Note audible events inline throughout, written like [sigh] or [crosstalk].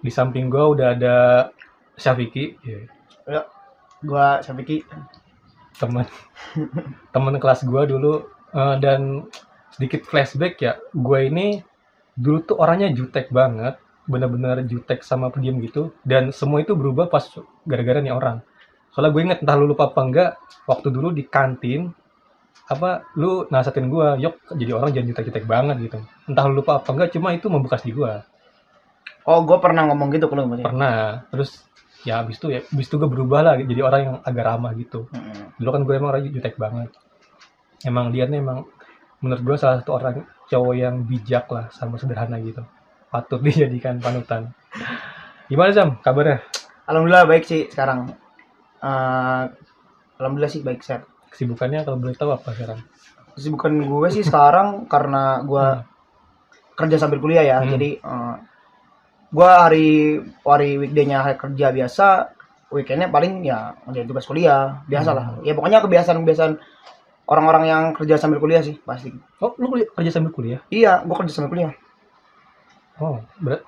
Di samping gua udah ada Syafiki, ya, Ya, gua Syafiki. teman teman kelas gua dulu Eh, dan sedikit flashback ya, gua ini dulu tuh orangnya jutek banget, bener-bener jutek sama pendiam gitu, dan semua itu berubah pas gara-gara nih orang. Soalnya gue inget entah lu lupa apa enggak, waktu dulu di kantin apa lu nasihatin gua, yok jadi orang jangan jutek-jutek banget gitu. Entah lu lupa apa enggak, cuma itu membekas di gua. Oh, gua pernah ngomong gitu ke lu maksudnya. pernah terus ya abis itu ya abis itu gue berubah lah jadi orang yang agak ramah gitu Mm-mm. dulu kan gue emang orang jutek banget emang dia nih emang menurut gue salah satu orang cowok yang bijak lah sama sederhana gitu patut [laughs] dijadikan panutan gimana Sam kabarnya Alhamdulillah baik sih sekarang. Eh, Alhamdulillah sih baik set. kesibukannya kalau boleh tahu apa sekarang Kesibukan gue sih sekarang karena gua kerja sambil kuliah ya. Hmm. Jadi eh, gua hari hari weekday-nya hari kerja biasa, weekendnya paling ya ngerjain tugas kuliah, biasa lah. Hmm. Ya pokoknya kebiasaan-kebiasaan orang-orang yang kerja sambil kuliah sih pasti. oh lu kuliah- kerja sambil kuliah Iya, gua kerja sambil kuliah. oh berat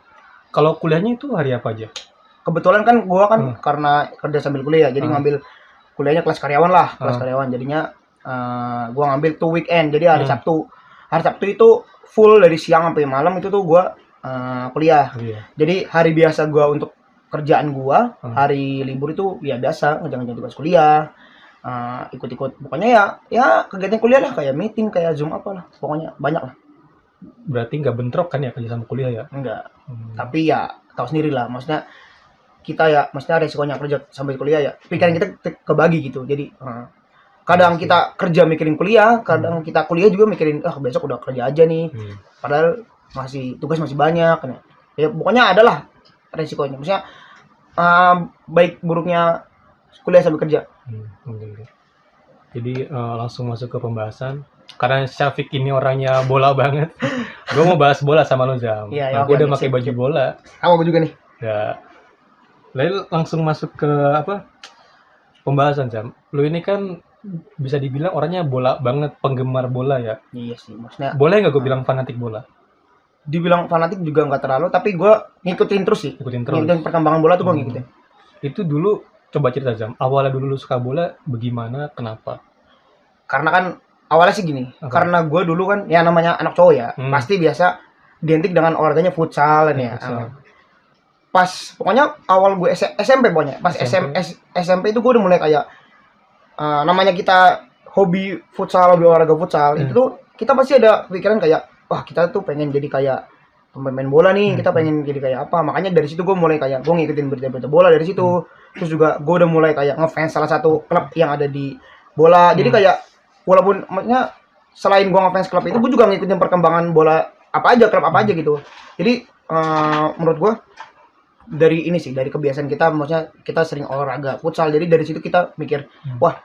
kalau kuliahnya itu hari apa aja Kebetulan kan gua kan Hmm. karena kerja sambil kuliah, jadi Hmm. ngambil kuliahnya kelas karyawan lah, kelas Hmm. karyawan. Jadinya eh, gua ngambil tuh weekend, jadi hari Hmm. Sabtu. Hari Sabtu itu full dari siang sampai malam itu tuh gua eh, kuliah. iya Jadi hari biasa gua untuk kerjaan gua, Hmm. hari libur itu ya biasa ngejalan tugas kuliah. eh, ikut-ikut pokoknya ya ya kegiatan kuliah lah kayak meeting kayak zoom apa lah pokoknya banyak lah berarti nggak bentrok kan ya kerja sama kuliah ya enggak Hmm. tapi ya tahu sendiri lah maksudnya kita ya maksudnya resikonya kerja sambil kuliah ya pikiran kita kebagi gitu jadi eh, kadang Iya kita kerja mikirin kuliah kadang kita kuliah juga mikirin ah besok udah kerja aja nih Hmm. padahal masih tugas masih banyak kan ya. ya pokoknya adalah resikonya maksudnya eh, baik buruknya kuliah sambil kerja Hmm. Jadi eh, langsung masuk ke pembahasan. Karena Syafiq ini orangnya bola [laughs] banget. gue mau bahas bola sama lo Zam. Iya, nah, ya, gue oke, udah pakai baju bola. sama gue juga nih Ya. Lalu langsung masuk ke apa? Pembahasan Zam. Lu ini kan bisa dibilang orangnya bola banget, penggemar bola ya. iya sih maksudnya Boleh nggak gue bilang fanatik bola? Dibilang fanatik juga nggak terlalu tapi gue ngikutin terus sih Ikutin terus. ngikutin perkembangan bola tuh gue Hmm. ngikutin Itu dulu coba cerita Zam. Awalnya dulu lu suka bola, bagaimana? Kenapa? karena kan awalnya sih gini Apa? karena gue dulu kan ya namanya anak cowok ya Hmm. pasti biasa identik dengan olahraganya futsal kan ya Futsal. Pas pokoknya awal gue S- SMP pokoknya pas SMP. SMP, S- SMP itu gue udah mulai kayak ah, namanya kita hobi futsal hobi olahraga futsal Hmm. itu tuh kita pasti ada pikiran kayak wah kita tuh pengen jadi kayak pemain bola nih Hmm. kita pengen jadi kayak apa makanya dari situ gue mulai kayak gue ngikutin berita-berita bola dari situ Hmm. terus juga gue udah mulai kayak ngefans salah satu klub yang ada di bola jadi Hmm. kayak walaupun maksudnya selain gue ngefans klub itu gue juga ngikutin perkembangan bola apa aja klub apa aja gitu jadi eh, menurut gue dari ini sih dari kebiasaan kita maksudnya kita sering olahraga futsal jadi dari situ kita mikir Hmm. wah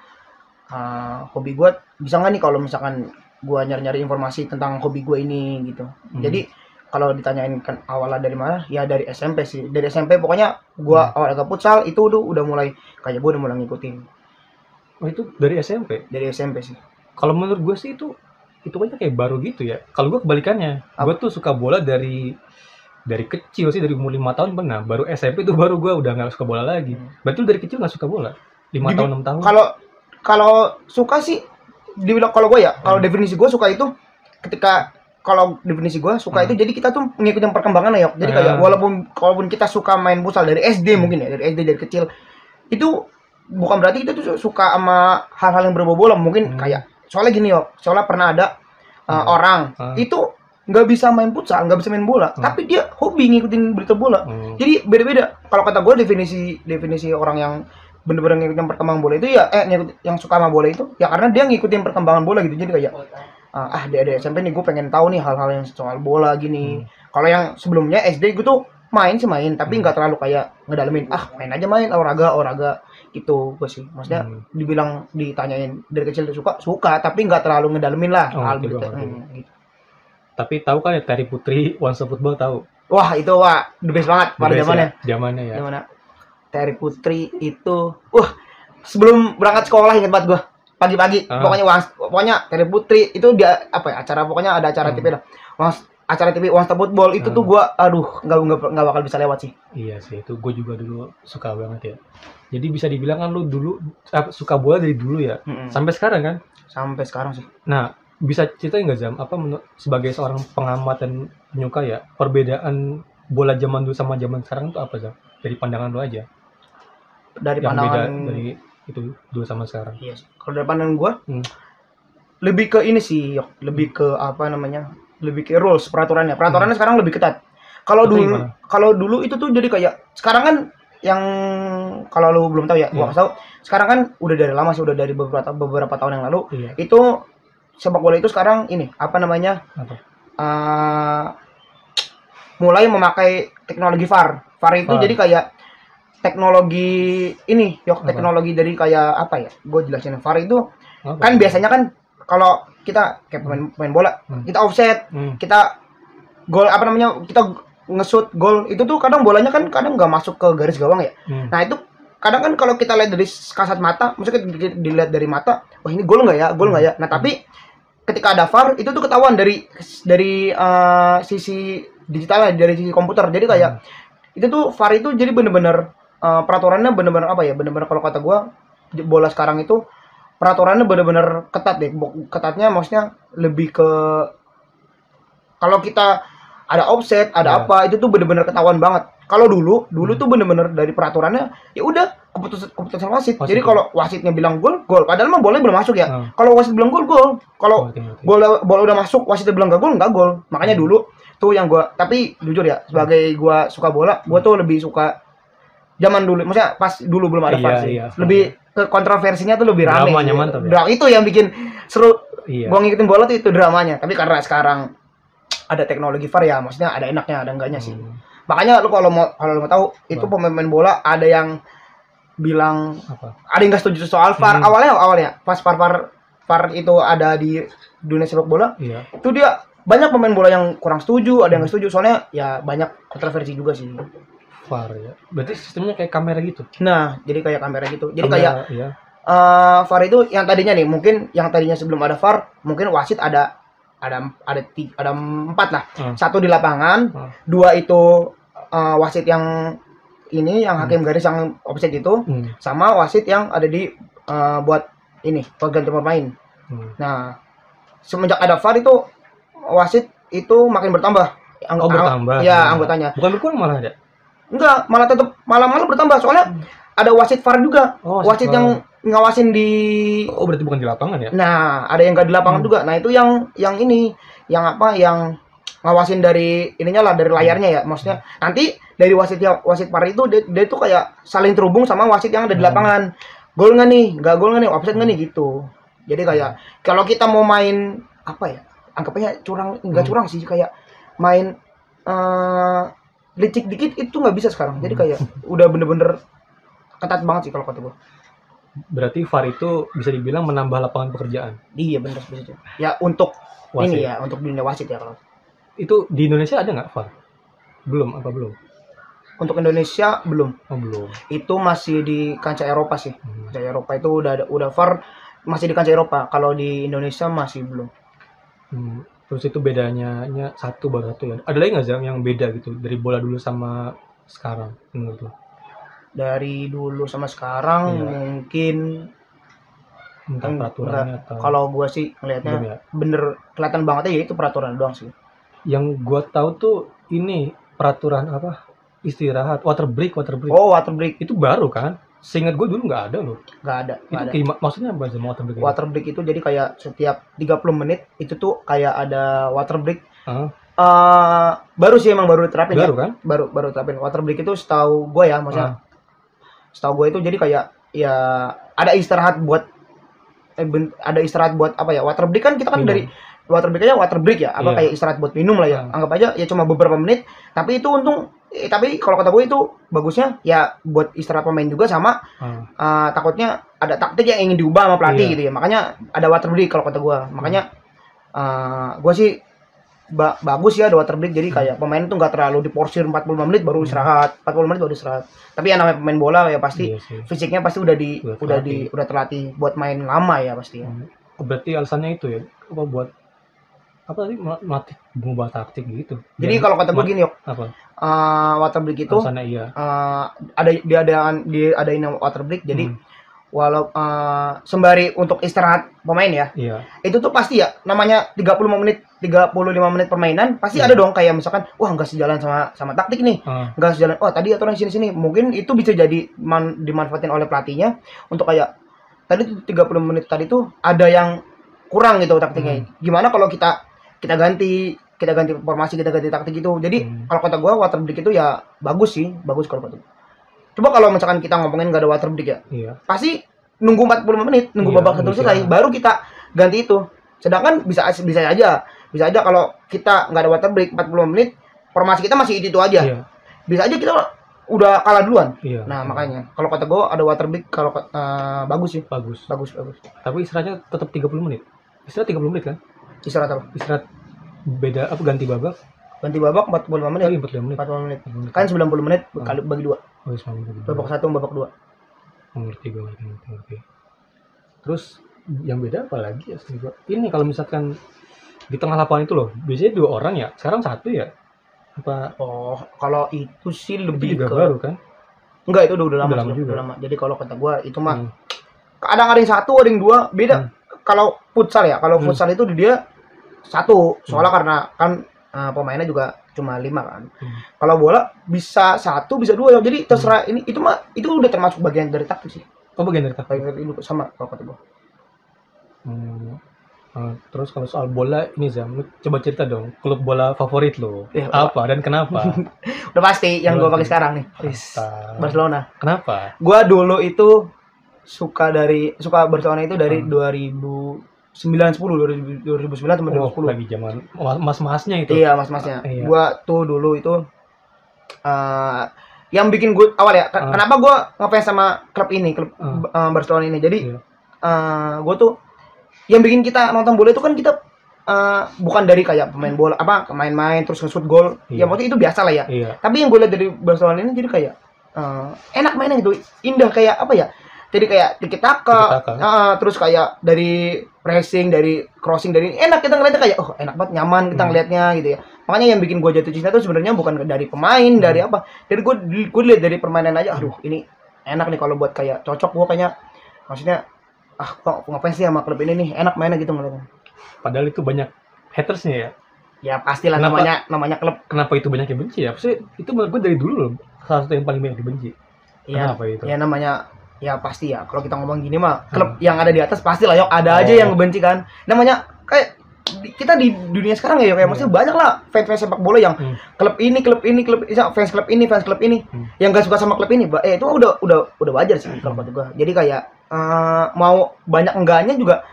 eh, hobi gue bisa nggak nih kalau misalkan gue nyari-nyari informasi tentang hobi gue ini gitu Hmm. jadi kalau ditanyain kan awalnya dari mana ya dari SMP sih dari SMP pokoknya gue Hmm. olahraga futsal itu udah udah mulai kayak gue udah mulai ngikutin Oh itu dari SMP. dari SMP sih Kalau menurut gue sih itu itu aja kayak baru gitu ya. Kalau gue kebalikannya, gue tuh suka bola dari dari kecil sih dari umur lima tahun pernah. Baru SMP tuh baru gue udah nggak suka bola lagi. Hmm. Berarti dari kecil nggak suka bola? Lima tahun enam tahun. kalau kalau suka sih dibilang kalau gue ya kalau Hmm. definisi gue suka itu ketika kalau definisi gue suka Hmm. itu jadi kita tuh ngikutin perkembangan ya jadi kayak Hmm. walaupun walaupun kita suka main futsal dari SD mungkin ya dari SD dari kecil itu bukan berarti kita tuh suka sama hal-hal yang berbau bola mungkin Hmm. kayak soalnya gini yo soalnya pernah ada uh, Hmm. orang Hmm. itu nggak bisa main futsal nggak bisa main bola Hmm. tapi dia hobi ngikutin berita bola Hmm. jadi beda-beda. Kalau kata gue definisi definisi orang yang bener-bener ngikutin perkembangan bola itu ya eh ngikut yang suka sama bola itu ya karena dia ngikutin perkembangan bola gitu. Jadi kayak ah ah, di ada SMP nih gue pengen tahu nih hal-hal yang soal bola gini. Kalau yang sebelumnya SD gue tuh main sih main tapi Hmm. nggak terlalu kayak ngedalemin ah main aja main olahraga olahraga gitu gue sih maksudnya Hmm. dibilang ditanyain dari kecil tuh suka suka tapi nggak terlalu ngedalemin lah Oh, hal gitu, oke. Hmm, gitu. Tapi tahu kan ya Terry Putri Once Football tahu. wah itu wah the best banget pada best zamannya ya? Zamannya ya. Terry Putri itu, wah sebelum berangkat sekolah ingat banget gua pagi-pagi Ah. pokoknya wang, pokoknya Terry Putri itu dia apa ya acara pokoknya ada acara Hmm. TV lah. Wang acara TV One Stop Football itu tuh Hmm. gua aduh nggak nggak nggak bakal bisa lewat sih Iya sih, itu gue juga dulu suka banget ya. Jadi bisa dibilang kan lu dulu eh, suka bola dari dulu ya, Mm-mm. sampai sekarang kan. sampai sekarang sih Nah, bisa ceritain nggak Jam, apa menurut sebagai seorang pengamat dan penyuka ya, perbedaan bola zaman dulu sama zaman sekarang itu apa Jam? Dari pandangan lu aja, dari yang beda pandangan dari itu dulu sama sekarang. Iya. Kalau dari pandangan gua Hmm. lebih ke ini sih, Yok. lebih ke apa namanya? Lebih ke rules peraturannya. Peraturannya sekarang lebih ketat. Kalau dulu kalau dulu itu tuh jadi kayak sekarang kan yang kalau lu belum tahu ya, gua Iya. kasih tahu. Sekarang kan udah dari lama sih, udah dari beberapa beberapa tahun yang lalu Iya, itu sepak bola itu sekarang ini apa namanya? apa? eh, mulai memakai teknologi VAR. VAR itu VAR. jadi kayak teknologi ini, yok Apa? teknologi dari kayak apa ya? Gue jelasin VAR itu Apa? kan biasanya kan kalau kita kayak pemain, pemain bola, Hmm. kita offset, Hmm, kita gol apa namanya? Kita nge-shoot gol itu tuh kadang bolanya kan kadang nggak masuk ke garis gawang ya. hmm. Nah, itu kadang kan kalau kita lihat dari kasat mata, maksudnya di- dilihat dari mata, wah ini gol nggak ya? Gol nggak ya? Nah, tapi ketika ada VAR itu tuh ketahuan dari dari eh, sisi digitalnya, dari sisi komputer. Jadi kayak Hmm. itu tuh VAR itu jadi bener-bener eh, peraturannya bener-bener apa ya? Bener-bener kalau kata gua di- bola sekarang itu peraturannya bener-bener ketat deh. Ketatnya maksudnya lebih ke kalau kita ada offset, ada Ya. apa, itu tuh bener-bener ketahuan banget. Kalau dulu, dulu Hmm. tuh bener-bener dari peraturannya ya udah keputusan keputusan wasit. Wasit, Jadi ya. kalau wasitnya bilang gol, gol. Padahal mah bolanya belum masuk ya. Hmm. Kalau wasit bilang gol, gol. Kalau Ngerti, ngerti. bola bola udah masuk, wasitnya bilang gak gol, nggak gol. Makanya Hmm. dulu tuh yang gua tapi jujur ya, sebagai gua suka bola, gua tuh lebih suka zaman dulu, maksudnya pas dulu belum ada Iya, VAR sih. iya. Lebih ke kontroversinya tuh lebih rame. Dramanya mantap ya. Dra- Itu yang bikin seru. Iya. Gua ngikutin bola tuh itu dramanya. Tapi karena sekarang ada teknologi VAR ya, maksudnya ada enaknya, ada enggaknya sih. Hmm, Makanya lu kalau mau kalau lu mau tahu itu pemain-pemain bola ada yang bilang apa? ada yang nggak setuju soal VAR Hmm. awalnya awalnya pas VAR VAR VAR itu ada di dunia sepak bola Iya. itu dia banyak pemain bola yang kurang setuju ada yang nggak setuju soalnya ya banyak kontroversi juga sih VAR ya. Berarti sistemnya kayak kamera gitu. nah jadi kayak kamera gitu jadi Kamera, kayak iya. eh, VAR itu yang tadinya nih mungkin yang tadinya sebelum ada VAR mungkin wasit ada ada ada ti- ada empat lah Hmm. satu di lapangan Hmm. dua itu eh, wasit yang ini yang hakim garis yang offset itu Hmm. sama wasit yang ada di eh, buat ini pergantian pemain Hmm. Nah, semenjak ada VAR itu wasit itu makin bertambah. Ang- Oh bertambah. ya, anggotanya. Bukan berkurang malah ada. Enggak, malah tetap malah malah bertambah soalnya ada wasit VAR juga. Oh, wasit yang ngawasin di Oh berarti bukan di lapangan ya? Nah, ada yang nggak di lapangan Hmm. juga. Nah, itu yang yang ini, yang apa? Yang ngawasin dari ininya lah dari layarnya ya. Maksudnya nanti dari wasit yang wasit VAR itu dia, dia itu kayak saling terhubung sama wasit yang ada di Hmm. lapangan. Gol nggak nih? Nggak gol nggak nih? Offset nggak nih gitu. Jadi kayak kalau kita mau main apa ya? Anggapnya curang, nggak Hmm. curang sih kayak main eh licik dikit itu nggak bisa sekarang. Jadi Hmm. kayak udah bener-bener ketat banget sih kalau kata gue. Berarti VAR itu bisa dibilang menambah lapangan pekerjaan. Iya bener bisa. Ya untuk Wasit. ini ya untuk dunia wasit ya kalau Itu di Indonesia ada nggak VAR? Belum apa belum? untuk Indonesia belum Oh belum. itu masih di kancah Eropa sih Hmm. kancah Eropa itu udah ada- udah VAR masih di kancah Eropa kalau di Indonesia masih belum Hmm. Terus itu bedanya nya satu baru satu ya. Ada lagi nggak Zam yang beda gitu dari bola dulu sama sekarang menurut lo? dari dulu sama sekarang Iya. mungkin Entah Eng- peraturannya atau kalau gua sih ngelihatnya ya. bener kelihatan banget ya itu peraturan doang sih Yang gua tahu tuh ini peraturan apa? Istirahat, water break, water break. oh water break Itu baru kan? Seingat gue dulu nggak ada loh. nggak ada Itu nggak ada maksudnya apa Zam water break? water break itu jadi kayak setiap 30 menit itu tuh kayak ada water break Hah? Eh, baru sih emang baru diterapin ya baru kan? baru baru terapin water break itu setahu gue ya maksudnya setahu gue itu jadi kayak ya ada istirahat buat eh, ben- ada istirahat buat apa ya water break kan kita kan Minum. dari water break aja water break ya apa Iya. kayak istirahat buat minum lah ya Hmm. anggap aja ya cuma beberapa menit tapi itu untung eh, tapi kalau kata gue itu bagusnya ya buat istirahat pemain juga sama Ah. eh, takutnya ada taktik yang ingin diubah sama pelatih Iya. gitu ya makanya ada water break kalau kata gue makanya eh, gue sih ba- bagus ya ada water break jadi kayak pemain tuh nggak terlalu diporsir 45 menit baru Hmm. istirahat 40 menit baru istirahat tapi yang namanya pemain bola ya pasti Iya sih. fisiknya pasti udah di Udah udah, di udah terlatih buat main lama ya pasti ya. Hmm. Berarti alasannya itu ya, apa buat apa tadi mel- melatih mengubah taktik gitu. Jadi kalau kata gue gini yuk, apa? Eh water break itu Alasannya iya. eh, ada dia ada dia adain water break jadi Hmm, walau eh, sembari untuk istirahat pemain ya iya. itu tuh pasti ya namanya 35 menit 35 menit permainan pasti Iya. ada dong kayak misalkan wah nggak sejalan sama sama taktik nih Ah, nggak sejalan oh tadi aturan sini sini mungkin itu bisa jadi man- dimanfaatin oleh pelatihnya untuk kayak tadi tuh 30 menit tadi tuh ada yang kurang gitu taktiknya Hmm. gimana kalau kita kita ganti kita ganti formasi kita ganti taktik itu jadi Hmm. kalau kata gua water break itu ya bagus sih bagus kalau kata gua. coba kalau misalkan kita ngomongin gak ada water break ya iya. pasti nunggu 45 menit nunggu Iya, babak satu selesai baru kita ganti itu sedangkan bisa bisa aja bisa aja kalau kita nggak ada water break 40 menit formasi kita masih itu, itu aja Iya. bisa aja kita udah kalah duluan Iya. nah makanya kalau kata gue ada water break kalau eh, bagus sih bagus. bagus bagus Tapi istirahatnya tetap 30 menit. Istirahat 30 menit kan? istirahat apa Istirahat beda apa ganti babak? ganti babak 45 menit Oh, 45 menit. 45 menit 45 menit. kan 90 menit Hmm. kali bagi dua Oh, 90 menit. babak satu babak dua Oh, ngerti gue ngerti, ngerti, ngerti. Terus yang beda apa lagi ya gua? Ini kalau misalkan di tengah lapangan itu loh, biasanya dua orang ya, sekarang satu ya. Apa oh kalau itu sih itu lebih juga ke baru kan? enggak itu udah, udah lama, Udah lama juga. udah lama jadi kalau kata gue itu mah Hmm. kadang ada yang satu ada yang dua beda Hmm. kalau futsal ya kalau Hmm. futsal itu dia satu soalnya karena kan eh, pemainnya juga cuma lima kan Hmm. kalau bola bisa satu bisa dua ya jadi terserah ini itu mah itu udah termasuk bagian dari taktik sih Oh bagian dari taktik. bagian dari itu sama kalau kata gua Hmm. Eh, terus kalau soal bola ini Zam, lu coba cerita dong klub bola favorit lo. Iya, apa dan kenapa? [laughs] udah pasti yang gua Udah pakai sekarang nih Mantap. Barcelona kenapa? gua dulu itu suka dari suka Barcelona itu dari Hmm. 2009 10 2009 sampai Oh, 2010 lagi zaman mas-masnya itu. Iya mas-masnya. Iya. Gua tuh dulu itu eh yang bikin gue awal ya. Ah. Kenapa gua ngefans sama klub ini, klub Ah. eh, Barcelona ini. Jadi Iya. eh gue tuh yang bikin kita nonton bola itu kan kita eh, bukan dari kayak pemain bola apa main-main terus nge-shoot gol. Ya Iya. maksudnya itu biasa lah ya. Iya. Tapi yang gue lihat dari Barcelona ini jadi kayak eh, enak mainnya gitu, indah kayak apa ya? Jadi kayak tiki taka, ah, terus kayak dari pressing, dari crossing, dari enak kita ngeliatnya kayak oh enak banget nyaman kita Hmm. ngeliatnya gitu ya. Makanya yang bikin gue jatuh cinta tuh sebenarnya bukan dari pemain, dari Hmm. apa? Dari gue gue lihat dari permainan aja, aduh ini enak nih kalau buat kayak cocok gue kayaknya maksudnya ah kok ngapain sih sama klub ini nih enak mainnya gitu ngeliatnya. Padahal itu banyak hatersnya ya. Ya pastilah Kenapa? namanya namanya klub. Kenapa itu banyak yang benci ya? Maksudnya itu menurut gue dari dulu loh salah satu yang paling banyak dibenci. Ya, Kenapa itu? ya namanya ya pasti ya kalau kita ngomong gini mah klub yang ada di atas pasti lah yok ada aja Oh. yang ngebenci kan namanya kayak kita di dunia sekarang ya kayak Iya. maksudnya banyak lah fans fans sepak bola yang Hmm. klub ini klub ini klub ini, fans klub ini fans klub ini Hmm. yang gak suka sama klub ini eh itu udah udah udah wajar sih kalau gua jadi kayak eh, mau banyak enggaknya juga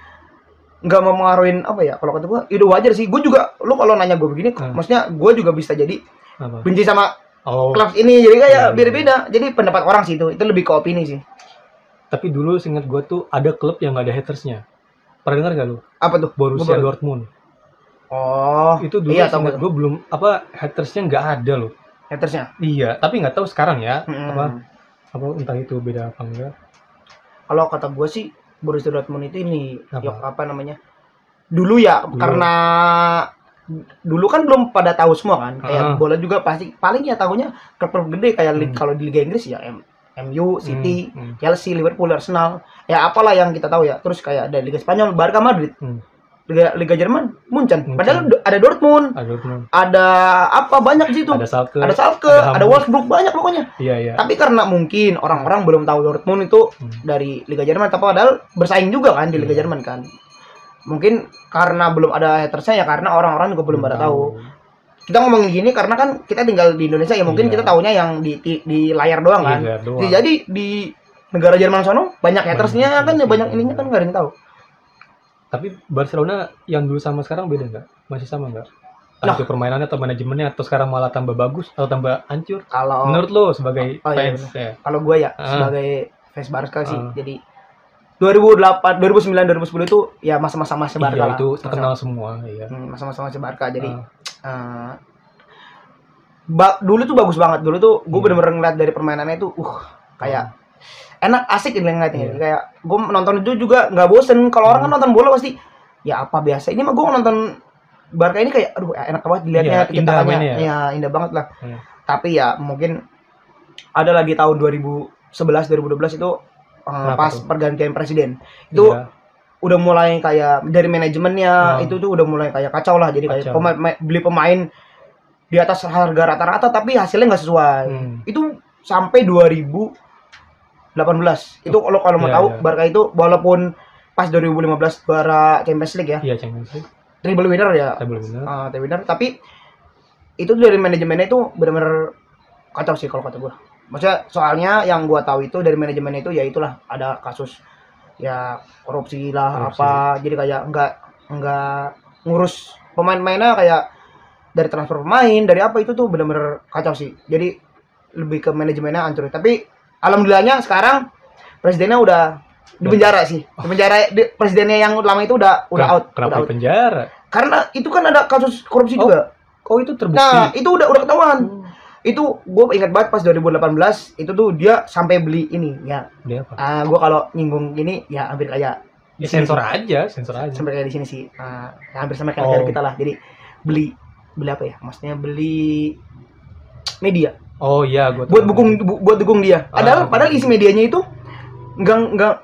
nggak mau mengaruhin apa ya kalau kata gua ya udah wajar sih gue juga lu kalau nanya gue begini Hmm. maksudnya gue juga bisa jadi Apa? benci sama Oh, klub ini jadi kayak iya. beda-beda jadi pendapat orang sih itu itu lebih ke opini sih tapi dulu seingat gue tuh ada klub yang gak ada hatersnya. Pernah dengar gak lu? apa tuh Borussia baru- Dortmund. Oh, Itu dulu iya seingat gue belum apa hatersnya nggak ada loh. hatersnya. Iya, tapi nggak tahu sekarang ya. Mm-mm. Apa apa entah itu beda apa enggak. Kalau kata gue sih Borussia Dortmund itu ini Apa? yok apa namanya? Dulu ya Dulu. karena dulu kan belum pada tahu semua kan. Kayak Ah. bola juga pasti paling ya tahunya klub-klub gede kayak Hmm. kalau di Liga Inggris ya MU, City, Hmm, hmm. Chelsea, Liverpool, Arsenal. Ya apalah yang kita tahu ya. Terus kayak ada Liga Spanyol, Barca Madrid. Hmm. Liga Liga Jerman, Munchen. Munchen. Padahal ada Dortmund, Ada Dortmund. ada apa banyak di situ. Ada Schalke. Ada Schalke, ada ada. Wolfsburg banyak pokoknya. Iya, iya. Tapi karena mungkin orang-orang belum tahu Dortmund itu Hmm. dari Liga Jerman, tapi padahal bersaing juga kan di Liga Iya. Jerman kan. Mungkin karena belum ada hatersnya ya karena orang-orang juga belum pada tahu. Kita ngomongin gini karena kan kita tinggal di Indonesia ya mungkin Iya. kita taunya yang di, di, di layar doang kan. Iya, doang. Jadi, di negara Jerman sono banyak hatersnya kan ya banyak ininya kan nggak ada yang tahu. Tapi Barcelona yang dulu sama sekarang beda nggak? Masih sama nggak? Nah. Itu permainannya atau manajemennya atau sekarang malah tambah bagus atau tambah hancur? Kalau Menurut lo sebagai Oh, iya, fans ya. kalau gue ya Ah. sebagai fans Barca sih. Ah. Jadi 2008, 2009, 2010 itu ya masa-masa masih Barca Iya, lah. itu Masa- terkenal semua, iya. Hmm, masa-masa masih Barca. Jadi eh, ba- dulu tuh bagus banget. Dulu tuh gue Iya. bener-bener ngeliat dari permainannya itu, uh kayak enak asik gitu ngeliatnya. Iya. Kayak gue nonton itu juga nggak bosen. Kalau orang kan Hmm. nonton bola pasti ya apa biasa. Ini mah gue nonton Barca ini kayak aduh enak banget dilihatnya tiki indah ya. Iya, indah banget lah. Iya. Tapi ya mungkin ada lagi tahun 2011 2012 itu uh, pas tuh? pergantian presiden. Itu Iya. udah mulai kayak dari manajemennya Oh. itu tuh udah mulai kayak kacau lah jadi kayak Kacau. pemain, ma- beli pemain di atas harga rata-rata tapi hasilnya nggak sesuai Hmm. itu sampai 2018 itu kalau kalau mau Iya, tahu iya. Barca itu walaupun pas 2015 juara Champions League ya Iya Champions League. triple winner ya belum benar. uh, triple winner tapi itu dari manajemennya itu benar-benar kacau sih kalau kata gue maksudnya soalnya yang gua tahu itu dari manajemennya itu ya itulah ada kasus ya korupsi lah Korupsi. apa jadi kayak enggak enggak ngurus pemain-pemainnya kayak dari transfer pemain dari apa itu tuh benar-benar kacau sih jadi lebih ke manajemennya hancur tapi alhamdulillahnya sekarang presidennya udah di penjara sih di penjara di- presidennya yang lama itu udah udah Kenapa- out Kenapa udah di out. penjara? karena itu kan ada kasus korupsi Oh, juga Oh itu terbukti. nah itu udah udah ketahuan Hmm. Itu gue ingat banget pas 2018 itu tuh dia sampai beli ini ya Dia apa? ah gue kalau nyinggung ini ya hampir kayak Ya, sensor aja, sensor aja. sampai kayak di sini sih ya hampir sama kayak Oh. kita lah jadi beli beli apa ya maksudnya beli media Oh iya, gua tahu. buat dukung bu- buat dukung dia Ah. padahal padahal isi medianya itu enggak enggak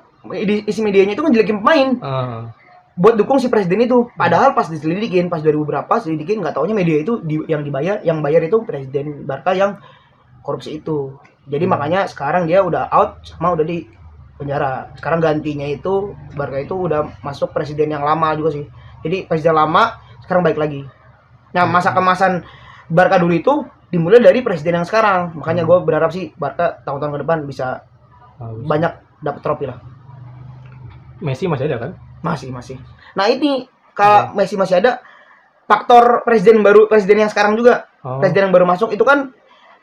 isi medianya itu ngejelekin pemain Ah, buat dukung si presiden itu padahal pas diselidikin pas 2000 berapa selidikin nggak taunya media itu di- yang dibayar yang bayar itu presiden Barca yang korupsi itu jadi Hmm. makanya sekarang dia udah out sama udah di penjara sekarang gantinya itu Barca itu udah masuk presiden yang lama juga sih jadi presiden lama sekarang baik lagi nah Hmm. masa kemasan Barca dulu itu dimulai dari presiden yang sekarang makanya Hmm. gue berharap sih Barca tahun-tahun ke depan bisa bagus. banyak dapat trofi lah Messi masih ada kan? Masih masih. Nah ini kalau Messi masih ada faktor presiden baru presiden yang sekarang juga. Oh, presiden yang baru masuk itu kan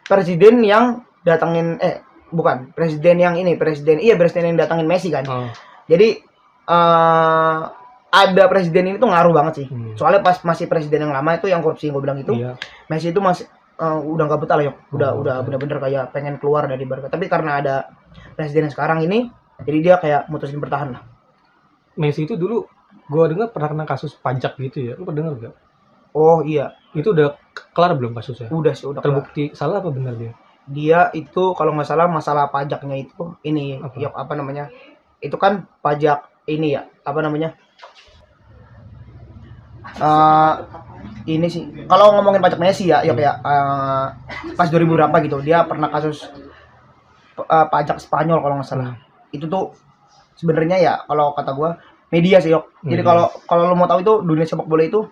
presiden yang datangin eh bukan presiden yang ini presiden iya presiden yang datangin Messi kan. Oh, jadi eh ada presiden ini tuh ngaruh banget sih. Hmm. soalnya pas masih presiden yang lama itu yang korupsi yang gue bilang itu Iya. Messi itu masih eh, udah nggak betah lah yuk udah Oh, udah oke. bener-bener kayak pengen keluar dari Barca. Tapi karena ada presiden yang sekarang ini jadi dia kayak mutusin bertahan lah Messi itu dulu gua dengar pernah kena kasus pajak gitu ya. Lu pernah dengar gak? oh iya Itu udah kelar belum kasusnya? udah sih udah kelar. Terbukti salah apa benar dia? dia itu kalau nggak salah masalah pajaknya itu ini Apa? ya apa namanya itu kan pajak ini ya apa namanya Eh ini sih kalau ngomongin pajak Messi ya ya Hmm. kayak eh, pas 2000 berapa gitu dia pernah kasus eh, pajak Spanyol kalau nggak salah itu tuh sebenarnya ya kalau kata gua media sih yok jadi Hmm. kalau kalau lo mau tahu itu dunia sepak bola itu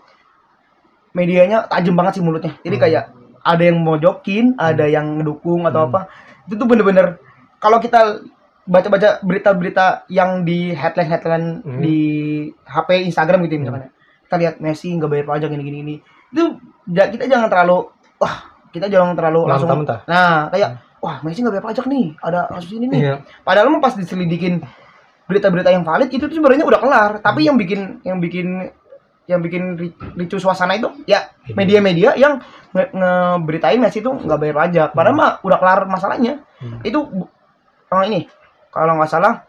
medianya tajam banget sih mulutnya jadi Hmm. kayak ada yang mau jokin ada yang ngedukung atau Hmm. apa itu tuh bener-bener kalau kita baca-baca berita-berita yang di headline-headline Hmm. di HP Instagram gitu misalnya kita lihat Messi nggak bayar pajak gini-gini ini itu kita jangan terlalu wah kita jangan terlalu langsung Mentah-mentah. nah kayak wah Messi nggak bayar pajak nih ada kasus ini nih Iya. Padahal mah pas diselidikin berita-berita yang valid itu tuh sebenarnya udah kelar. Tapi Hmm. yang bikin yang bikin yang bikin ri- ricu suasana itu ya media-media yang nge- ngeberitain Messi itu nggak bayar pajak. Padahal Hmm. mah udah kelar masalahnya. Hmm. Itu oh ini kalau nggak salah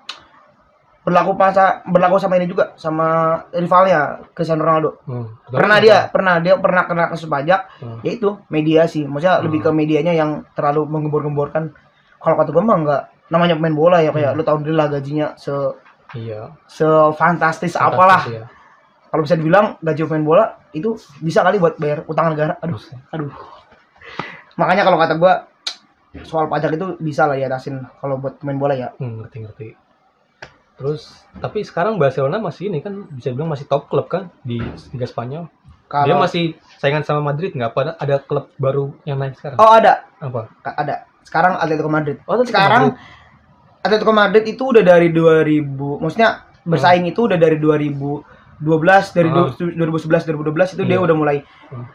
berlaku masa berlaku sama ini juga sama rivalnya Cristiano Ronaldo. Hmm. Pernah dia pernah dia pernah kena kasus pajak Hmm. yaitu media sih maksudnya Hmm. lebih ke medianya yang terlalu menggembor-gemborkan kalau kata gue mah enggak namanya pemain bola ya kayak Hmm. lu tahu sendiri lah gajinya se Iya. sefantastis apalah Fantastis, ya. kalau bisa dibilang gaji pemain bola itu bisa kali buat bayar utang negara aduh aduh makanya kalau kata gue soal pajak itu bisa lah ya dasin kalau buat pemain bola ya Hmm, ngerti ngerti. Terus tapi sekarang Barcelona masih ini kan bisa dibilang masih top klub kan di Liga Spanyol. Dia kalau masih saingan sama Madrid nggak? Pada ada klub baru yang naik sekarang. oh ada Apa? Ada sekarang Atletico Madrid Oh, Atletico sekarang Madrid. Atletico Madrid itu udah dari 2000 maksudnya bersaing itu udah dari 2012 dari Ah. 2011 2012 itu dia Iya. udah mulai Hmm.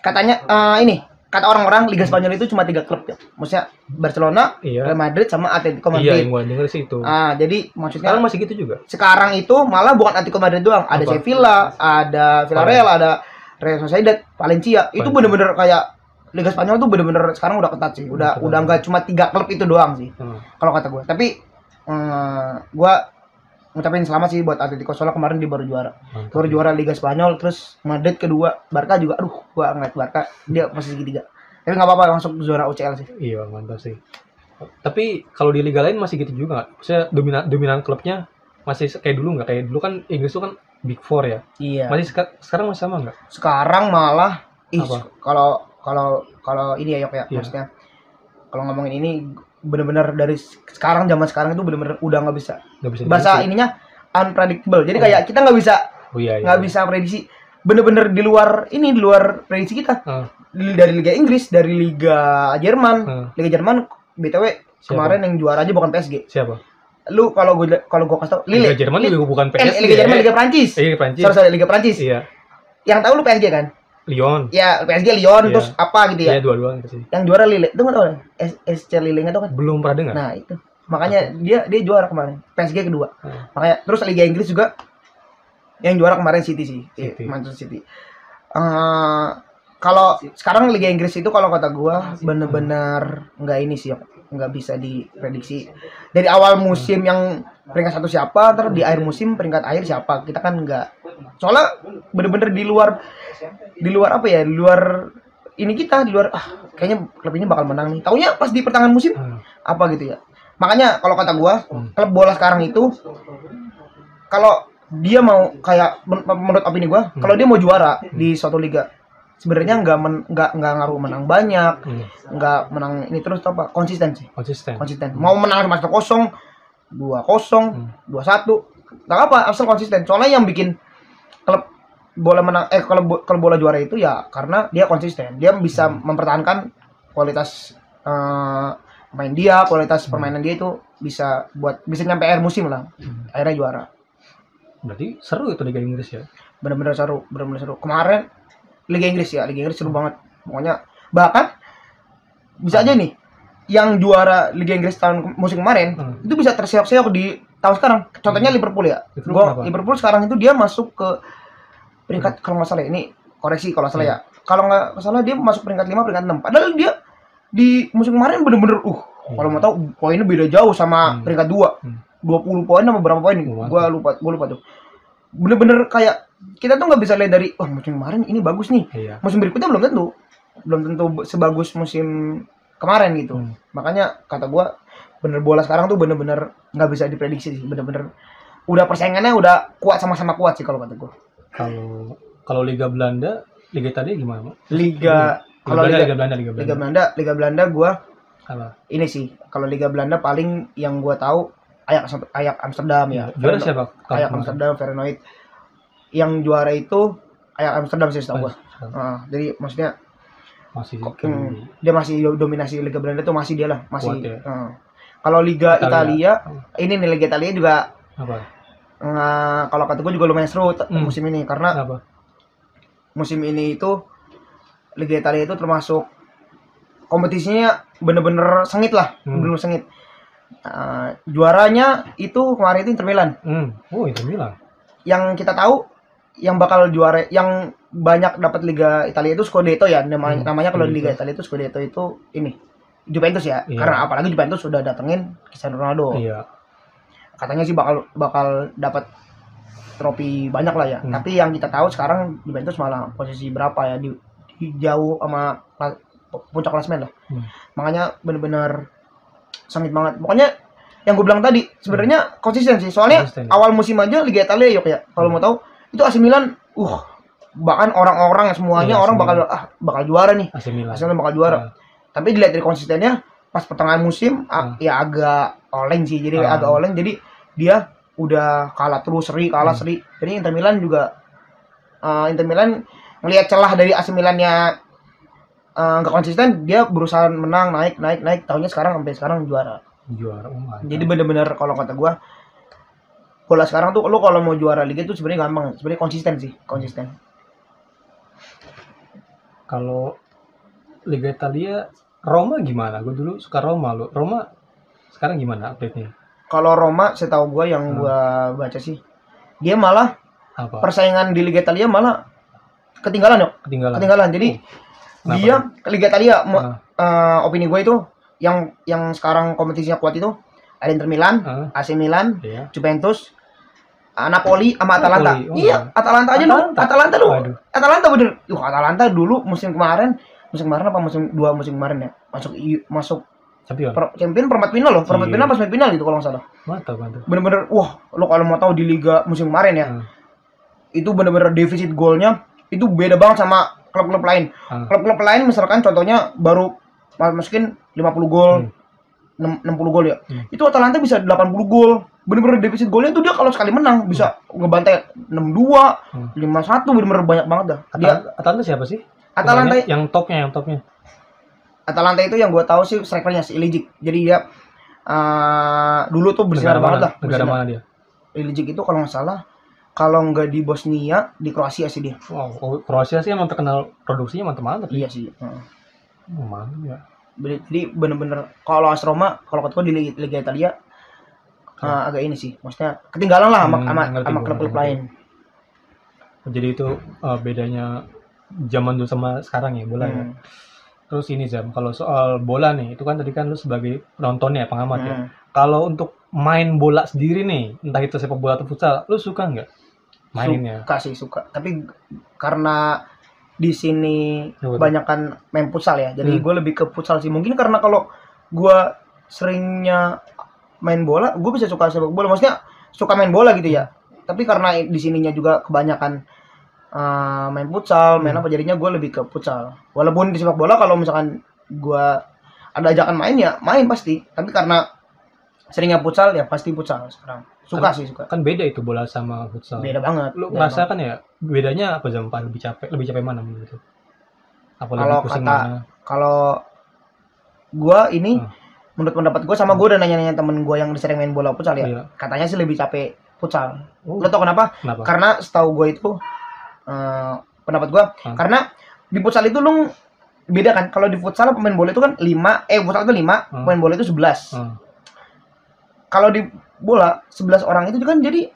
katanya eh, ini kata orang-orang Liga Spanyol itu cuma tiga klub ya maksudnya Barcelona Iya. Real Madrid sama Atletico Iya, Madrid yang gua denger sih itu. ah jadi maksudnya Sekarang masih gitu juga. sekarang itu malah bukan Atletico Madrid doang ada Apa? Sevilla ada Villarreal ada Real Sociedad Valencia itu Valencia. bener-bener kayak Liga Spanyol tuh bener-bener sekarang udah ketat sih udah udah nggak cuma tiga klub itu doang sih Hmm. kalau kata gue tapi eh, gue ngucapin selamat sih buat Atletico soalnya kemarin dia baru juara Mantap. baru juara Liga Spanyol terus Madrid kedua Barca juga aduh gua ngeliat Barca dia posisi ketiga tapi nggak apa-apa langsung zona UCL sih Iya mantap sih. Tapi kalau di liga lain masih gitu juga nggak? Maksudnya dominan dominan klubnya masih kayak dulu nggak? Kayak dulu kan Inggris itu kan Big Four ya. iya Masih seka- sekarang masih sama nggak? sekarang malah ih kalau kalau kalau ini ya Yok ya Iya. maksudnya kalau ngomongin ini bener-bener dari sekarang zaman sekarang itu bener-bener udah nggak bisa Nggak bisa. bahasa diprediksi. ininya unpredictable jadi kayak kita nggak bisa Oh iya. iya. nggak bisa prediksi bener-bener di luar ini di luar prediksi kita Di- dari Liga Inggris dari Liga Jerman ah. Liga Jerman btw Siapa? kemarin yang juara aja bukan PSG Siapa? lu kalau gue kalau gue kasih tau Liga Jerman juga bukan eh, PSG. Liga Jerman ya. Liga Prancis Eh, Liga Prancis. sorry sorry Liga Prancis Iya. yang tahu lu PSG kan Lyon. ya PSG Lyon Iya. terus apa gitu ya Iya dua-dua itu sih. yang juara Lille itu kan? S- SC Lille tahu kan Belum pernah dengar. nah itu makanya dia dia juara kemarin PSG kedua Ah. makanya terus Liga Inggris juga yang juara kemarin City sih City. Manchester City Eh, kalau sekarang Liga Inggris itu kalau kata gua bener-bener nggak ini sih nggak bisa diprediksi. Dari awal musim yang peringkat satu siapa terus di akhir musim peringkat akhir siapa kita kan nggak. Soalnya bener-bener di luar di luar apa ya di luar ini kita di luar ah kayaknya klub ini bakal menang nih. Taunya pas di pertengahan musim Ah, apa gitu ya. Makanya kalau kata gua Hmm. klub bola sekarang itu kalau dia mau kayak men- menurut opini gua Hmm. kalau dia mau juara di suatu liga sebenarnya nggak men- nggak nggak ngaruh menang banyak hmm. nggak menang ini terus apa konsisten sih Konsisten. konsisten mau menang satu kosong dua kosong Hmm. dua satu nggak apa asal konsisten soalnya yang bikin klub bola menang eh kalau bo- kalau bola juara itu ya karena dia konsisten dia bisa Hmm. mempertahankan kualitas eh, pemain dia kualitas Hmm. permainan dia itu bisa buat bisa nyampe akhir musim lah Hmm. akhirnya juara Berarti seru itu Liga Inggris ya. benar-benar seru benar-benar seru kemarin Liga Inggris ya Liga Inggris seru banget. Pokoknya bahkan bisa aja nih yang juara Liga Inggris tahun musim kemarin Hmm. itu bisa terseok-seok di tahun sekarang. Contohnya Liverpool ya. Liverpool Gua-? Liverpool sekarang itu dia masuk ke peringkat kalau nggak salah ya, ini koreksi kalau salah ya. Kalau nggak salah dia masuk peringkat 5 peringkat 6 padahal dia di musim kemarin bener-bener uh kalau mau tahu poinnya beda jauh sama Hmm. peringkat 2 Hmm. 20 poin sama berapa poin? Gua lupa gua lupa tuh bener-bener kayak kita tuh nggak bisa lihat dari wah musim kemarin ini bagus nih Iya. musim berikutnya belum tentu belum tentu sebagus musim kemarin gitu Hmm. makanya kata gua bener bola sekarang tuh bener-bener nggak bisa diprediksi sih bener-bener udah persaingannya udah kuat sama-sama kuat sih kalau kata gua Kalau kalau Liga Belanda, Liga Italia gimana? Liga Liga kalau liga, Liga Belanda, Liga Belanda. liga Belanda liga Belanda gua Apa? ini sih kalau liga Belanda paling yang gua tahu Ajax Ajax Amsterdam ya Juara siapa? Kemarin? Amsterdam Feyenoord yang juara itu Ajax Amsterdam sih setahu gua Masih- Ah, jadi maksudnya Masih Kok, hmm, dia masih dominasi Liga Belanda tuh masih dia lah masih Kuat ya. eh. kalau Liga Italia. Italia, ini nih Liga Italia juga apa? eh, kalau kata gue juga lumayan seru Hmm. musim ini karena Apa? musim ini itu Liga Italia itu termasuk kompetisinya bener-bener sengit lah Hmm. bener sengit Eh, juaranya itu kemarin itu Inter Milan Hmm. Oh, Inter Milan. yang kita tahu yang bakal juara yang banyak dapat Liga Italia itu Scudetto ya namanya Hmm, namanya kalau di Liga. Italia itu Scudetto itu ini Juventus ya Iya. karena apalagi Juventus sudah datengin Cristiano Ronaldo Iya. katanya sih bakal bakal dapat trofi banyak lah ya Hmm. tapi yang kita tahu sekarang Juventus malah posisi berapa ya di, di jauh sama puncak klasmen lah Hmm. makanya bener-bener sengit banget pokoknya yang gue bilang tadi sebenarnya konsisten sih soalnya Konsisten. awal musim aja Liga Italia yuk ya kalau Hmm. mau tahu itu AC Milan uh bahkan orang-orang semuanya Iya, orang bakal ah bakal juara nih AC Milan. AC Milan bakal juara Ah. tapi dilihat dari konsistennya pas pertengahan musim ah, Hmm. ya agak oleng sih jadi Ah. agak oleng jadi dia udah kalah terus seri kalah Hmm. seri jadi Inter Milan juga eh, Inter Milan ngelihat celah dari AC Milannya eh, nggak konsisten dia berusaha menang naik naik naik tahunya sekarang sampai sekarang juara juara. Oh, jadi bener-bener kalau kata gua bola sekarang tuh lo kalau mau juara liga tuh sebenarnya gampang sebenarnya konsisten sih konsisten kalau Liga Italia Roma gimana? Gue dulu suka Roma lo. Roma sekarang gimana update-nya? kalau Roma setahu gua yang Hmm. gua baca sih dia malah Apa? persaingan di Liga Italia malah ketinggalan yuk Ketinggalan. ketinggalan jadi Kenapa dia Liga Italia mo- Ah. eh, opini gue itu yang yang sekarang kompetisinya kuat itu ada Inter Milan Ah, AC Milan iya. Juventus Ah, Napoli sama Atalanta. Napoli, oh. Iya, Atalanta aja lu. Atalanta? Lu. Atalanta bener. Yuh, Atalanta dulu musim kemarin, musim kemarin apa musim dua musim kemarin ya? Masuk masuk Champion. per, champion perempat final loh, perempat Iya. final pas final gitu kalau nggak salah. Mantap, mantap. Bener-bener, wah, lo kalau mau tahu di liga musim kemarin ya, Hmm. itu bener-bener defisit golnya itu beda banget sama klub-klub lain. Hmm. Klub-klub lain misalkan contohnya baru mas- masukin 50 gol, enam- 60 gol ya. Hmm. Itu Atalanta bisa 80 gol. Bener-bener defisit golnya tuh dia kalau sekali menang bisa ngebantai 6-2, Hmm. 5-1 bener-bener banyak banget dah. Dia Atalanta, siapa sih? Atalanta Pemainnya? yang topnya, yang topnya. Atalanta itu yang gue tahu sih strikernya si Ilijic. Jadi dia eh, dulu tuh bersinar banget lah. Negara bersinar. mana dia? Ilijic itu kalau nggak salah kalau nggak di Bosnia di Kroasia sih dia. Wow, oh, Kroasia sih emang terkenal produksinya mantap-mantap. Iya sih. Heeh. Oh, mantap ya. Jadi bener-bener kalau AS Roma kalau gue di Liga, Liga Italia eh, agak ini sih. Maksudnya ketinggalan lah sama Hmm, sama, klub-klub lain. Jadi itu uh, bedanya zaman dulu sama sekarang ya bola ya. Hmm. Terus ini Zam, kalau soal bola nih, itu kan tadi kan lu sebagai penonton ya, pengamat ya. Hmm. Kalau untuk main bola sendiri nih, entah itu sepak bola atau futsal, lu suka nggak mainnya? Suka sih suka. Tapi karena di sini Apa tuh? banyak kan main futsal ya. Jadi Hmm. gue lebih ke futsal sih. Mungkin karena kalau gue seringnya main bola, gue bisa suka sepak bola. Maksudnya suka main bola gitu ya. Tapi karena di sininya juga kebanyakan uh, main futsal, main Hmm. apa jadinya gue lebih ke futsal. Walaupun di sepak bola kalau misalkan gue ada ajakan main ya main pasti. Tapi karena seringnya futsal ya pasti futsal sekarang. Suka Kan- sih suka. Kan beda itu bola sama futsal. Beda banget. Lu ngerasa kan ya, bedanya apa Zam? Apa lebih capek? Lebih capek mana menurut lu? Apa Kalau kata- mana? kalau gua ini Hmm. menurut pendapat gua sama gua udah nanya-nanya temen gua yang sering main bola futsal ya Iya. katanya sih lebih capek futsal Oh, lo tau kenapa kenapa? karena setahu gua itu eh, pendapat gua Hmm. karena di futsal itu lu beda kan kalau di futsal pemain bola itu kan 5 eh futsal itu 5 Hmm. pemain bola itu 11 Hmm. Kalau di bola 11 orang itu kan jadi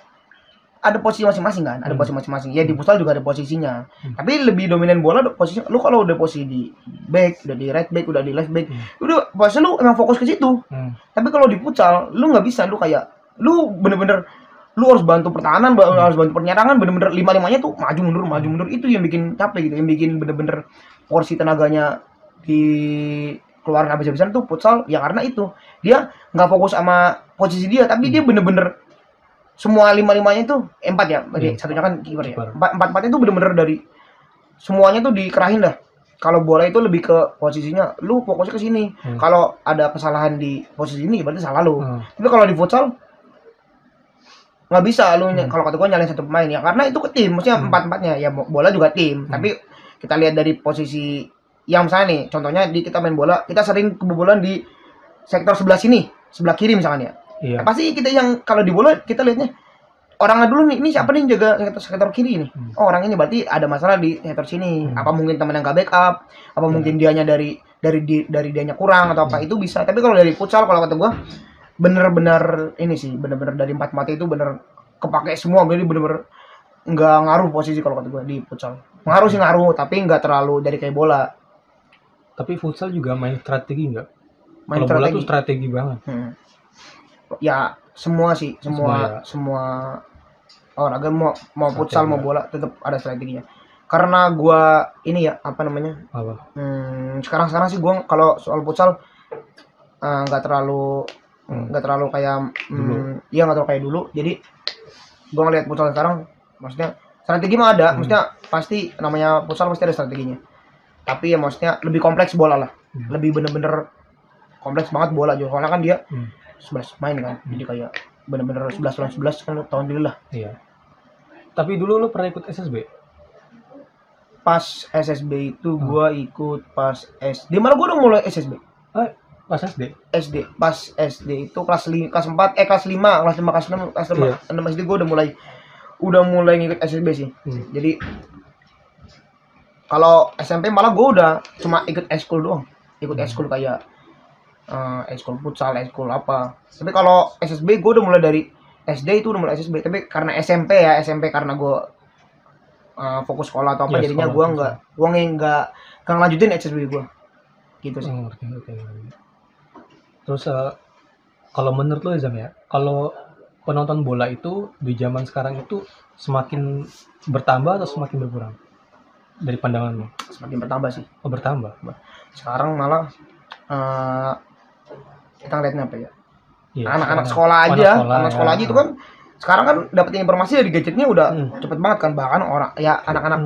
ada posisi masing-masing kan, ada Hmm. posisi masing-masing. Ya di futsal juga ada posisinya. Hmm. Tapi lebih dominan bola posisi lu kalau udah posisi di back, udah di right back, udah di left back, Hmm. udah posisi lu emang fokus ke situ. Hmm. Tapi kalau di futsal lu nggak bisa lu kayak lu bener-bener lu harus bantu pertahanan, Hmm. harus bantu penyerangan, bener-bener lima-limanya tuh maju mundur, maju mundur itu yang bikin capek gitu, yang bikin bener-bener porsi tenaganya di keluaran habis-habisan tuh futsal ya karena itu dia nggak fokus sama posisi dia tapi dia bener-bener semua lima limanya itu eh, empat ya Jadi Iya. satunya kan kiper ya empat empat empatnya itu bener-bener dari semuanya tuh dikerahin dah kalau bola itu lebih ke posisinya lu fokusnya ke sini Hmm. kalau ada kesalahan di posisi ini berarti salah lu Hmm. tapi kalau di futsal nggak bisa lu Hmm. kalau kata gua nyalain satu pemain ya karena itu ke tim maksudnya Hmm. empat empatnya ya bo- bola juga tim Hmm. tapi kita lihat dari posisi yang misalnya nih contohnya di kita main bola kita sering kebobolan di sektor sebelah sini sebelah kiri misalnya Iya. pasti kita yang kalau di bola kita lihatnya orangnya dulu nih ini siapa nih yang jaga sektor, sektor kiri ini Hmm. oh orang ini berarti ada masalah di sektor sini Hmm. apa mungkin teman yang gak backup apa Hmm. mungkin dianya dari dari di, dari dianya kurang atau apa Hmm. itu bisa tapi kalau dari futsal kalau kata gua bener-bener ini sih bener-bener dari empat mata itu bener kepake semua jadi bener-bener nggak ngaruh posisi kalau kata gua di futsal ngaruh sih ngaruh tapi nggak terlalu dari kayak bola Tapi futsal juga main strategi nggak? main Kalau bola strategi tuh strategi banget. Hmm. ya semua sih semua semua, olahraga mau mau futsal mau ya. bola tetap ada strateginya karena gua ini ya apa namanya Apa? hmm, sekarang sekarang sih gua kalau soal futsal eh, nggak terlalu Hmm. nggak terlalu kayak Dulu. hmm, iya nggak terlalu kayak dulu jadi gua ngeliat futsal sekarang maksudnya strategi mah ada Hmm. maksudnya pasti namanya futsal pasti ada strateginya tapi ya maksudnya lebih kompleks bola lah Hmm. lebih bener-bener kompleks banget bola juga soalnya kan dia Hmm. 11 main kan jadi kayak bener-bener 11 lawan 11 kan tahun dulu lah Iya. Tapi dulu lu pernah ikut SSB? pas SSB itu Hmm. gua ikut pas SD malah gua udah mulai SSB Eh, pas SD. SD pas SD itu kelas li, kelas 4 eh kelas 5 kelas 5 kelas 6 kelas 5 Iya. 6 SD gua udah mulai udah mulai ngikut SSB sih Hmm. jadi kalau SMP malah gua udah cuma ikut eskul doang. Ikut eskul kayak eh eskul futsal eskul apa. Tapi kalau SSB gua udah mulai dari SD itu udah mulai SSB tapi karena SMP ya SMP karena gua eh, fokus sekolah atau apa Iya, jadinya fokus. nggak gua nggak nggak ngelanjutin SSB gua. Gitu sih. Oh, ngerti, ngerti, ngerti. Terus eh, kalau menurut lu Zam ya, kalau penonton bola itu di zaman sekarang itu semakin bertambah atau semakin berkurang dari pandanganmu? semakin bertambah sih Oh bertambah. sekarang malah eh, kita ngeliatnya apa ya Iya, anak-anak sekarang. sekolah Anak aja sekolah, anak ya. sekolah aja itu kan sekarang kan dapetin informasi dari gadgetnya udah Hmm. cepet banget kan bahkan orang ya anak-anak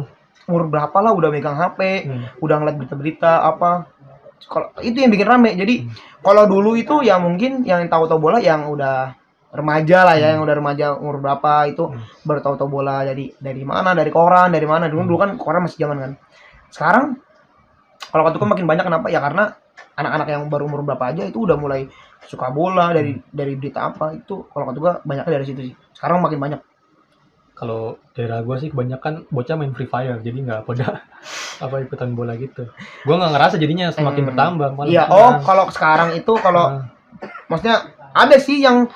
umur berapa lah udah megang HP Hmm. udah ngeliat berita-berita apa kalau itu yang bikin rame jadi kalau dulu itu yang mungkin yang tahu-tahu bola yang udah remaja lah ya yang udah remaja umur berapa itu Hmm. baru tahu-tahu bola jadi dari mana dari koran dari mana. Dulu dulu kan koran masih zaman kan. Sekarang kalau kataku makin banyak kenapa? Ya karena anak-anak yang baru umur berapa aja itu udah mulai suka bola dari dari berita apa itu. Kalau kata gua banyaknya dari situ sih. Sekarang makin banyak. Kalau daerah gua sih kebanyakan bocah main Free Fire, jadi nggak pada [laughs] apa ikutan bola gitu. Gua nggak ngerasa jadinya semakin Hmm. bertambah. malah iya oh kalau sekarang itu kalau Nah, maksudnya ada sih yang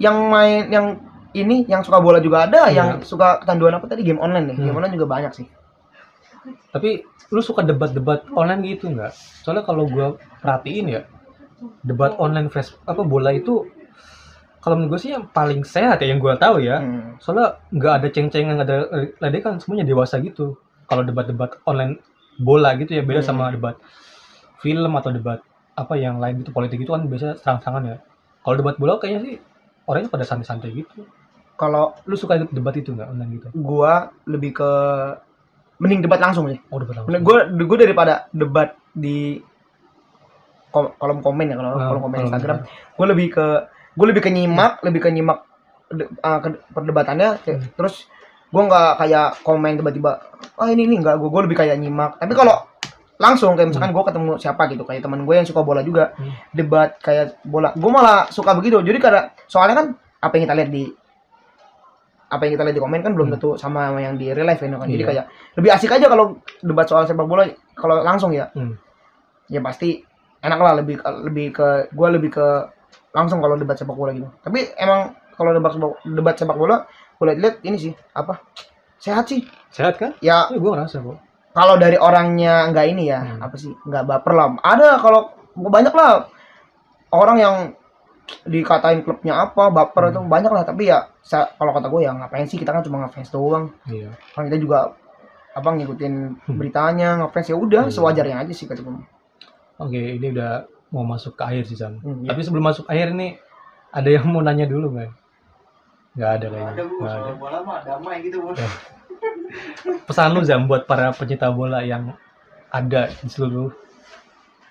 yang main yang ini yang suka bola juga ada Iya. yang suka kecanduan apa tadi game online nih game Hmm. online juga banyak sih tapi lu suka debat-debat online gitu nggak? Soalnya kalau gua perhatiin ya debat online fresh apa bola itu kalau menurut gue sih yang paling sehat ya yang gua tahu ya. Hmm. Soalnya nggak ada ceng-cengan, nggak ada ledekan, semuanya dewasa gitu. Kalau debat-debat online bola gitu ya beda Hmm. sama debat film atau debat apa yang lain gitu politik itu kan biasanya serang-serangan ya. Kalau debat bola kayaknya sih orangnya pada santai-santai gitu. kalau Lu suka ikut debat itu nggak online gitu? gua lebih ke mending debat langsung sih Oh debat langsung. Bener, gue daripada debat di kom- kolom komen ya kalau Ah, kolom komen Instagram gue lebih ke gue lebih ke nyimak lebih ke nyimak ke- perdebatannya Hmm. terus gue nggak kayak komen tiba-tiba ah ini ini nggak gue gue lebih kayak nyimak tapi kalau langsung kayak misalkan gue ketemu siapa gitu kayak teman gue yang suka bola juga Hmm. debat kayak bola gue malah suka begitu jadi karena soalnya kan apa yang kita lihat di apa yang kita lihat di komen kan belum Hmm. tentu sama sama yang di real life ya kan jadi Iya. kayak lebih asik aja kalau debat soal sepak bola kalau langsung ya Hmm. ya pasti enak lah lebih lebih ke gue lebih ke langsung kalau debat sepak bola gitu tapi emang kalau debat sepak, debat sepak bola gue lihat ini sih apa sehat sih Sehat kan? ya Ya gue ngerasa kok. Kalau dari orangnya nggak ini ya Hmm. apa sih nggak baper lah ada kalau banyak lah orang yang dikatain klubnya apa baper Hmm. itu banyak lah tapi ya kalau kata gue ya ngapain sih kita kan cuma ngefans doang Iya. kan kita juga apa ngikutin beritanya ngefans ya udah Iya. sewajarnya aja sih kata gue Oke, ini udah mau masuk ke akhir sih Sam. Hmm, iya. Tapi sebelum masuk akhir nih ada yang mau nanya dulu nggak? Nggak ada kayaknya. ada bu Nggak ada. bola mah damai gitu bu Ya. Pesan lu Zam buat para pencinta bola yang ada di seluruh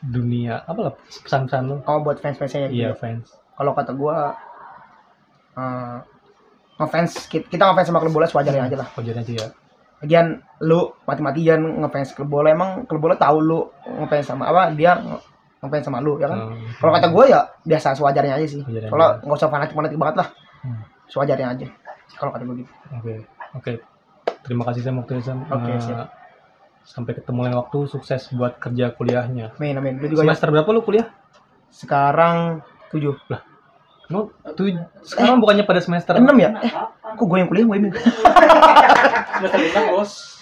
dunia. Apa lah pesan-pesan lu? oh buat fans fansnya Iya fans. kalau kata gue eh ngefans kita, kita ngefans sama klub bola sewajarnya aja lah Wajar aja ya. Lagian lu mati-matian ngefans klub bola emang klub bola tahu lu ngefans sama apa dia nge- ngefans sama lu ya kan. Hmm. Kalau kata gue ya biasa sewajarnya aja sih. Kalau nggak usah fanatik-fanatik banget lah. Hmm. Sewajarnya aja. Kalau kata gue gitu. Oke, oke. Terima kasih Sam waktunya Sam. Oke, Eh, siap. Sampai ketemu lain waktu. Sukses buat kerja kuliahnya. Amin amin. Lu juga ya. Semester berapa lu kuliah? Sekarang tujuh. Lu tuh sekarang bukannya pada semester Enam ya? Eh, kok gue yang kuliah gue ini? [laughs] semester lima bos